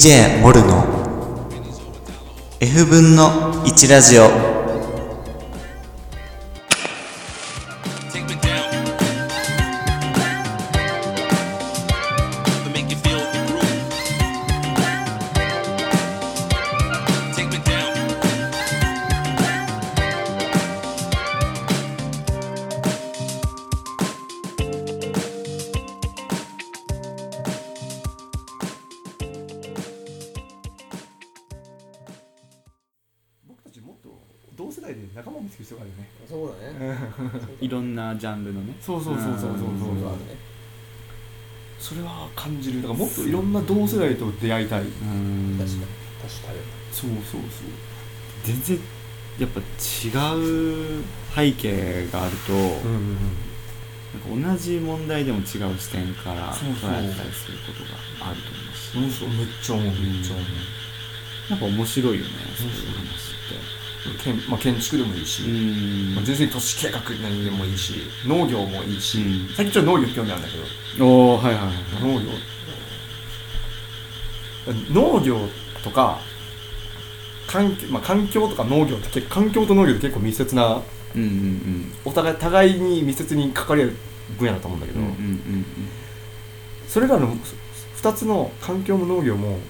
DJ モルの F 分の1ラジオ。同世代で仲間を見つける必要があるよね。そうだね。いろんなジャンルのね。そうそうそうそうそうそう。うん。そうそれは感じる。だからもっといろんな同世代と出会いたい。うん。確かに。確かに。そうそうそう全然やっぱ違う背景があると、うんうんなんか同じ問題でも違う視点からそうそう捉えたりすることがあると思うし。うんそう。めっちゃ思うめっちゃ思う。なんか面白いよねそういう話建,、まあ、建築でもいいし、まあ、全然都市計画何でもいいし農業もいいし、うん。最近ちょっと農業に興味あるんだけおおはいはいはいど農業。農業とか環境,、まあ、環境とか農業って環境と農業って結構密接なうんうんお互い互いに密接に関わり合う分野だと思うんだけど、うんうんうんそれらの2つの環境も農業も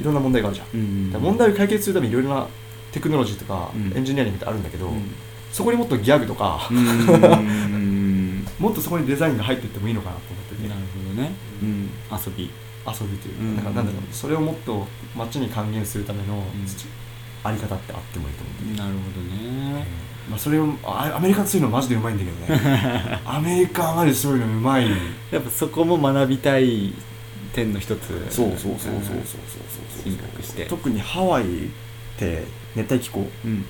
いろんな問題があるじゃん、うんうん問題を解決するためにいろいろなテクノロジーとかうん。エンジニアリングってあるんだけど、うん。そこにもっとギャグとか、もっとそこにデザインが入っていってもいいのかなと思ってて。なるほどね。うん。遊び。遊びというか,、うん。なんかなんだろうそれをもっと街に還元するための、ん。あり方ってあってもいいと思ってて、なるほどね。まあ、それをあアメリカってそういうのマジでうまいんだけどね。アメリカはマジでそういうのうまい。やっぱそこも学びたい点の一つそうそうそうそうそうそうそう進学して特にハワイって熱帯気候。うん。うん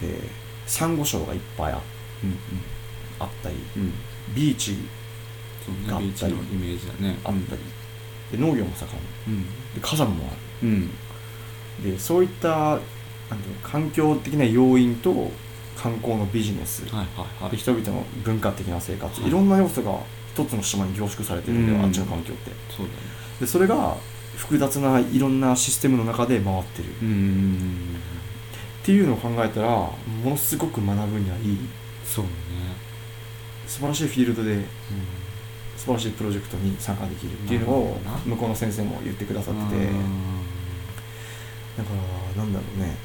でサンゴ礁がいっぱいあうんあったり。うん。ビーチがあったり。ねビーチのイメージだね。あったり、で農業も盛ん。うん。で火山もあうん。るでそういった環境的な要因と観光のビジネス、はいはいはい。で人々の文化的な生活、はい。い、ろんな要素が一つの島に凝縮されてるんだよ、うん。あっちの環境って。そうだね。でそれが複雑ないろんなシステムの中で回ってる。っていうのを考えたらものすごく学ぶにはいい。そうね。素晴らしいフィールドで素晴らしいプロジェクトに参加できるっていうのを向こうの先生も言ってくださってて。だからなんだろうね。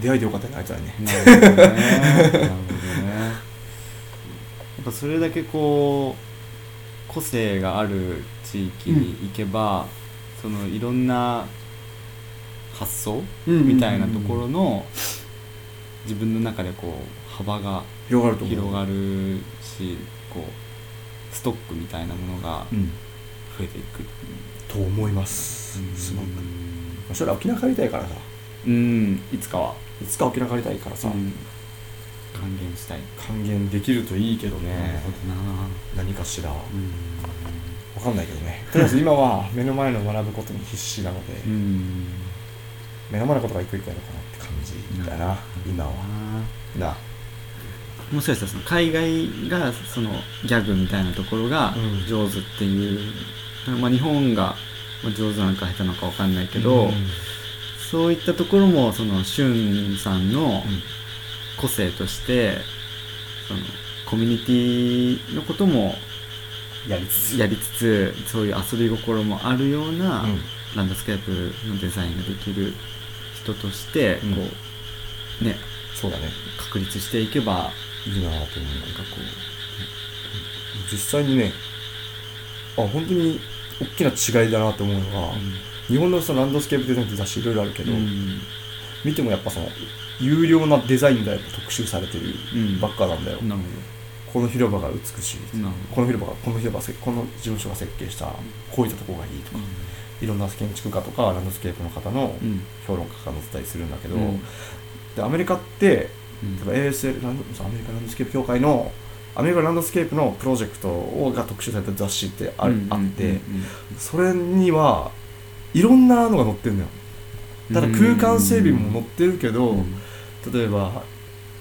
出会いでよかったねあいつらね。なるほどね。なるほどね。やっぱそれだけこう個性がある地域に行けば、そのいろんな発想みたいなところの自分の中でこう幅が広がる広がるしこうストックみたいなものがうん。増えていく。と思います。うん。すごく。将来沖縄帰りたいからさ。うん。いつかは。いつか沖縄帰りたいからさ、うん。還元したい。還元できるといいけどね。なるほどな。何かしら。わうんかんないけどね。とりあえず今は目の前の学ぶことに必死なので、うん。目の前のことが一個一個やろうかなって感じだな、今は。なもしかしたらその海外がそのギャグみたいなところがうん。上手っていう、まあ、日本がまあ上手なのか下手なのかわかんないけど、うん。そういったところもそのしゅんさんの個性としてそのコミュニティのこともやりつつやりつつそういう遊び心もあるようなうん。ランドスケープのデザインができる人としてこうん。う、ねそうだね。確立していけばいいなと思う。なんかこう実際にねあ本当に大きな違いだなと思うのが、日本のそのランドスケープデザインって雑誌いろいろあるけど、うん。見てもやっぱその優良なデザインがやっぱ特集されてるうん。ばっかなんだよ、なるこの広場が美しい、この広場がこの広場せこの事務所が設計したこういったところがいいとか、いろんな建築家とかランドスケープの方のうん。評論家が載ってたりするんだけど、うん。でアメリカってうん。例えば ASL ランドアメリカランドスケープ協会のアメリカランドスケープのプロジェクトをが特集された雑誌ってあ,、って、うんそれにはいろんなのが載ってるのよ。ただ空間整備も載ってるけど、うん。例えば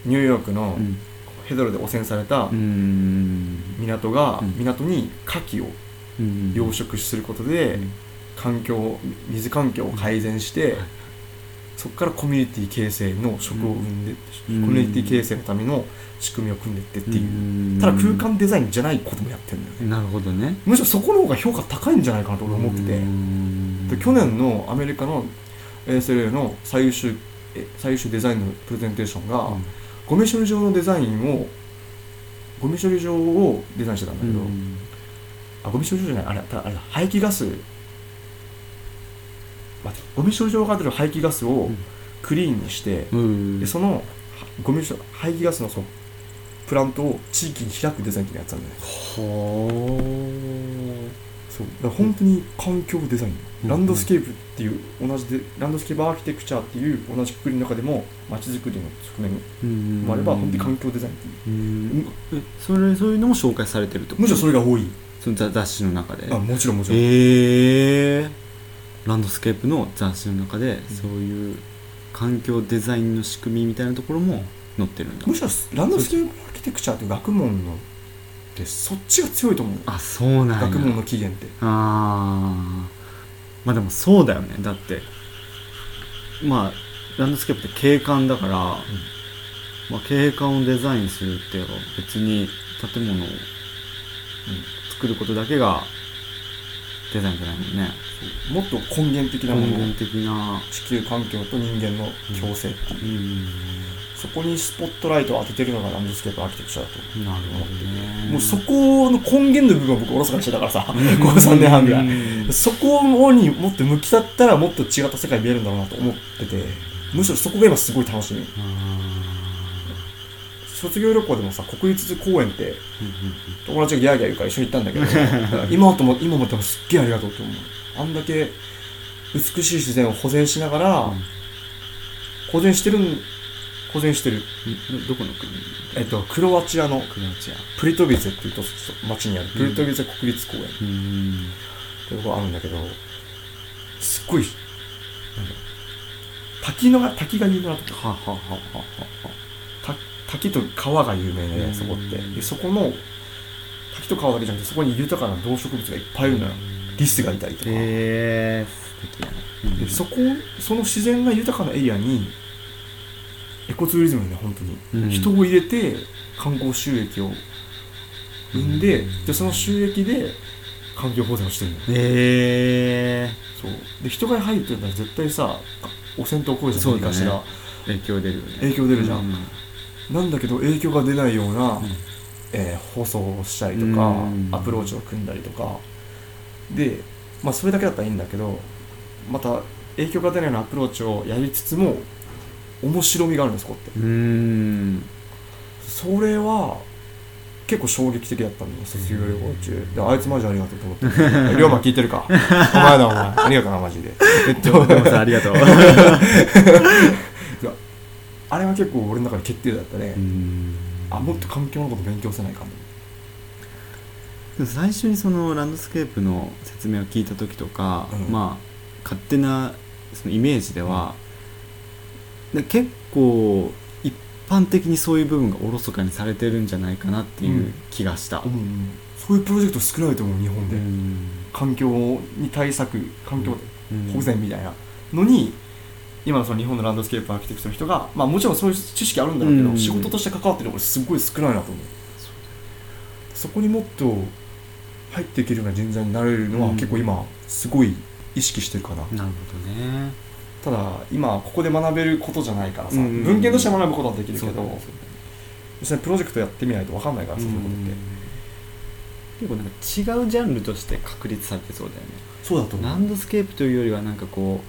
ニューヨークのうんヘドロで汚染されたうん。港が、うん。港に牡蠣をうん。養殖することで、うん。環境水環境を改善して、はい。そこからコミュニティ形成の職を生んで、うん。コミュニティ形成のための仕組みを組んでいってっていう、うん。ただ空間デザインじゃないこともやってるんだよね。なるほどね。むしろそこの方が評価高いんじゃないかなと俺思ってて、去年のアメリカの ASLA の最優秀え最優秀デザインのプレゼンテーションが、うんゴミ処理場のデザインをゴミ処理場をデザインしてたんだけど、うん。あゴミ処理場じゃないあれあれだ排気ガス。待ってゴミ処理場が出る排気ガスをうん。クリーンにして、うん。でそのはゴミ処排気ガスのそのプラントを地域に開くデザインってやつなんだよね。ほそう。だから本当に環境デザイン、うん。ランドスケープっていう同じでランドスケープアーキテクチャっていう同じくくりの中でも街づくりの側面うもあれば本当に環境デザインっていう。うん。えそれそういうのも紹介されてると？むしろそれが多い。その雑雑誌の中で。あもちろんもちろん、えー、ランドスケープの雑誌の中でそういう環境デザインの仕組みみたいなところも載ってるん。だむしろランドスケープアーキテクチャっていう学問のってそっちが強いと思う。あそうなんや。学問の起源って。あー。まあでもそうだよね。だってまあランドスケープって景観だから、まあ、景観をデザインするっていうのは別に建物を作ることだけがデザインじゃないもんね。もっと根源的なもの根源的な。地球環境と人間の共生っていう、うんそこにスポットライトを当ててるのがランドスケープアーキテクチャだと。なるほどね。もうそこの根源の部分を僕おろそかにしてたからさ、ここ3年半ぐらい。そこにもっと向き合ったらもっと違った世界見えるんだろうなと思ってて、むしろそこが今すごい楽しみ。卒業旅行でもさ、国立公園って友達がギャーギャー言うから一緒に行ったんだけど、今とも、今も多分すっげえありがとうと思う。あんだけ美しい自然を保全しながら、うん。保全してるん、保全してる。どどこの国？えっと、クロアチアのクロアチア。プリトビツェっていうと町にある。プリトビツェ国立公園。うん。っていうとこがあるんだけどすっごい滝のが滝が有名なとこ。はははははた滝と川が有名うん。でそこって。でそこの滝と川だけじゃなくてそこに豊かな動植物がいっぱいいるのよ。リスがいたりとか、へえ素敵やね。でそこその自然が豊かなエリアにエコツーリズムにね本当に、うん。人を入れて観光収益を生んででその収益で環境保全をしてるのよ。へえそう。で人が入ってるから絶対さ汚染とこうじゃんそうだね。何かしら。影響出るよね。影響出るじゃん。うん。なんだけど影響が出ないような、ん。えー放送をしたりとか、うん。アプローチを組んだりとか。でまあそれだけだったらいいんだけどまた影響が出ないようなアプローチをやりつつも面白みがあるんですここって。うん。それは結構衝撃的だったんだよ卒業旅行中。であいつマジありがとうと思って。龍馬聞いてるか。お前だお前。ありがとうなマジで。えっとでもさありがと う。あれは結構俺の中で決定だったね、うん。あもっと環境のこと勉強せないかも。でも最初にそのランドスケープの説明を聞いた時とか、うん。まあ勝手なそのイメージでは、で結構一般的にそういう部分がおろそかにされてるんじゃないかなっていう気がした、うんそういうプロジェクト少ないと思う日本で、うん。環境に対策環境うん。保全みたいなのに今のその日本のランドスケープアーキテクトの人が、まあ、もちろんそういう知識あるんだろうけど、うん。仕事として関わってる俺すごい少ないなと思う。そこにもっと入っていけるような人材になれるのはうん。結構今すごい意識してるかな、なるほどねただ今ここで学べることじゃないからさ、うん文献として学ぶことはできるけど、実際にプロジェクトやってみないと分かんないからそういうことって、結構なんか違うジャンルとして確立されてそうだよね。そうだとランドスケープというよりはなんかこう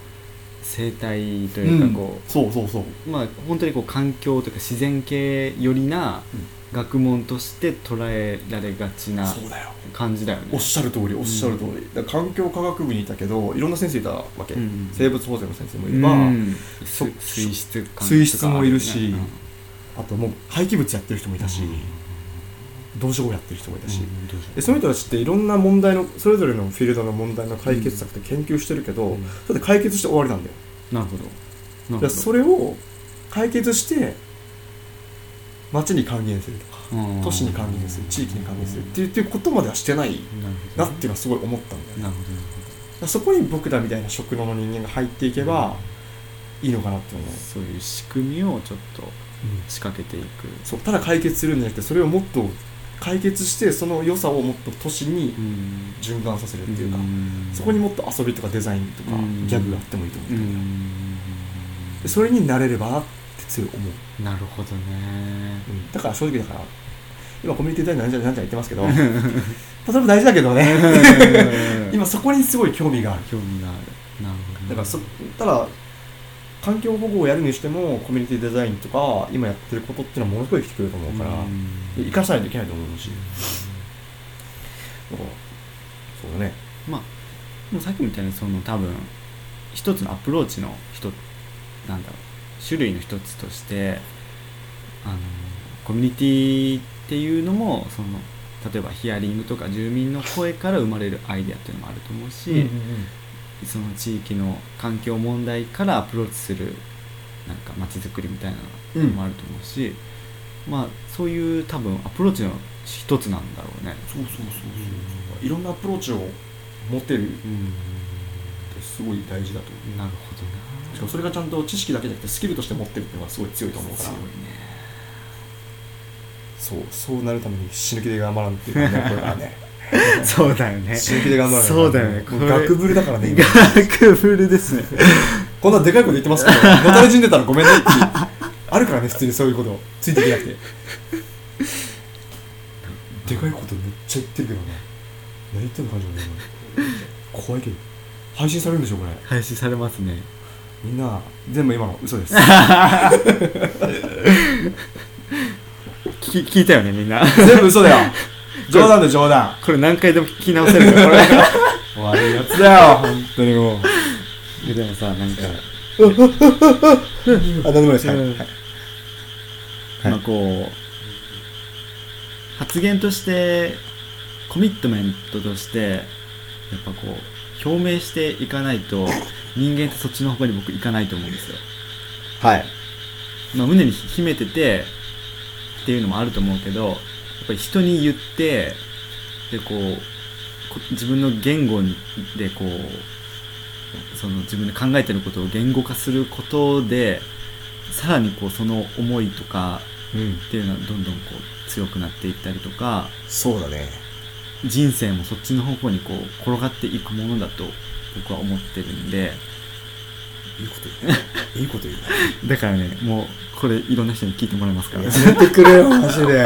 生態というかこう、そうそうそう。まあ本当にこう環境というか自然系寄りな学問として捉えられがちな感じだよね。おっしゃる通りおっしゃる通り、だから環境科学部にいたけどいろんな先生いたわけ、うん。生物保全の先生もいれうば、ん。そ水水質管水質もいるしあともう廃棄物やってる人もいたし、動植物やってる人もいたし、でその人たちっていろんな問題のそれぞれのフィールドの問題の解決策って研究してるけど、うん。それで解決して終わりなんだよ、なるほど。それを解決して町に還元するとかうん。都市に還元する地域に還元するっていうっていうことまではしてないなっていうのはすごい思ったんだよね。なるほど。そこに僕らみたいな職能の人間が入っていけばいいのかなって思う、そういう仕組みをちょっと仕掛けていく。そうただ解決するんじゃなくてそれをもっと解決してその良さをもっと都市にうん。循環させるっていうか、ん。そこにもっと遊びとかデザインとかうん。ギャグがあってもいいと思う、うん。でそれになれればなって強い思う、なるほどね。うん。だから正直だから今コミュニティデザインなんじゃなんじゃ言ってますけど それも大事だけどね。今そこにすごい興味がある。興味がある。なるほどね。だからそただ環境保護をやるにしてもコミュニティデザインとか今やってることっていうのはものすごい生きてくると思うから、生かさないといけないと思うし、そう。だね。まあでもさっきみたいにその多分一つのアプローチの一なんだろう種類の一つとしてあのコミュニティっていうのもその例えばヒアリングとか住民の声から生まれるアイデアっていうのもあると思うし、その地域の環境問題からアプローチするなんか街づくりみたいなのもあると思うし、まあそういう多分アプローチの一つなんだろうね。そうそうそうそういろんなアプローチを持ってるってうんすごい大事だと思なるほどな。うしかもそれがちゃんと知識だけじゃなくてスキルとして持ってるっていうのがすごい強いと思うから。強いね。そうそうなるために死ぬ気で頑張らんっていうかねこれからね。そうだよね。死ぬ気で頑張らないそうだよね。学ぶるだからね今。学ぶるですね。こんなでかいこと言ってますけどのたれ死んでたらごめんねって あるからね普通にそういうこと。ついていけなくて。でかいことめっちゃ言ってるけどね。何言ってんの感じもね怖いけど。配信されるんでしょこれ。配信されますね。みんな全部今の嘘です。聞聞いたよねみんな。全部嘘だよ。冗談で冗談。これ何回でも聞き直せるからこれ。悪いやつだよ本当にもう。でもさなんか、あ何でもです。はい、うん。はい。まあこう発言としてコミットメントとしてやっぱこう表明していかないと人間ってそっちの方に僕行かないと思うんですよ。はい。まあ、胸に秘めててっていうのもあると思うけどやっぱり人に言ってでこうこ自分の言語でこうその自分で考えてることを言語化することでさらにこうその思いとかうん。っていうのはどんどんこう強くなっていったりとかそうだね。人生もそっちの方向にこう転がっていくものだと僕は思ってるんで。いいこと言うね。いいこと言うね。だからねもうこれいろんな人に聞いてもらいますから。やめてくれよ マジで。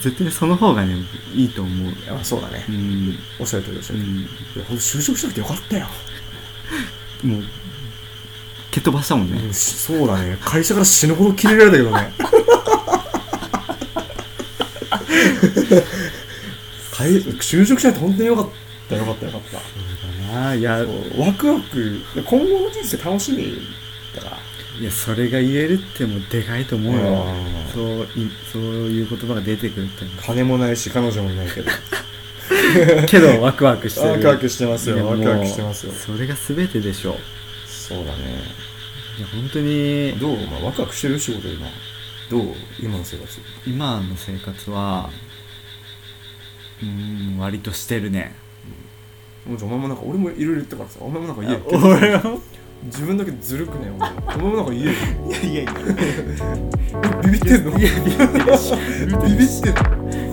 絶対その方がねいいと思う。いやそうだね。うん、おっしゃる通りおっしゃうる通り、いん、やほんと就職しなくてよかったよ、もう蹴っ飛ばしたもんね、うんしそうだね。会社から死ぬほど切れられたけどね。会就職しないと本当によかった。よかったよかったああいやワクワク。今後の人生楽しみだから。いやそれが言えるってもうでかいと思うよ。うん。そういそういう言葉が出てくるって金もないし彼女もいないけど。けどワクワクしてる。ワクワクしてますよ。ワクワクしてますよ。それが全てでしょ。そうだね。いや本当に。どう、まあ、ワクワクしてる仕事今。どう？今の生活。今の生活はうーん割としてるねもうじゃあお前もなんか俺もいろいろ言ったからさお前もなんか言えよ。俺は自分だけずるくねお前お前。もなんか言えよいやいやいや。ビビってんの？いやビビってるし。ビビってんの？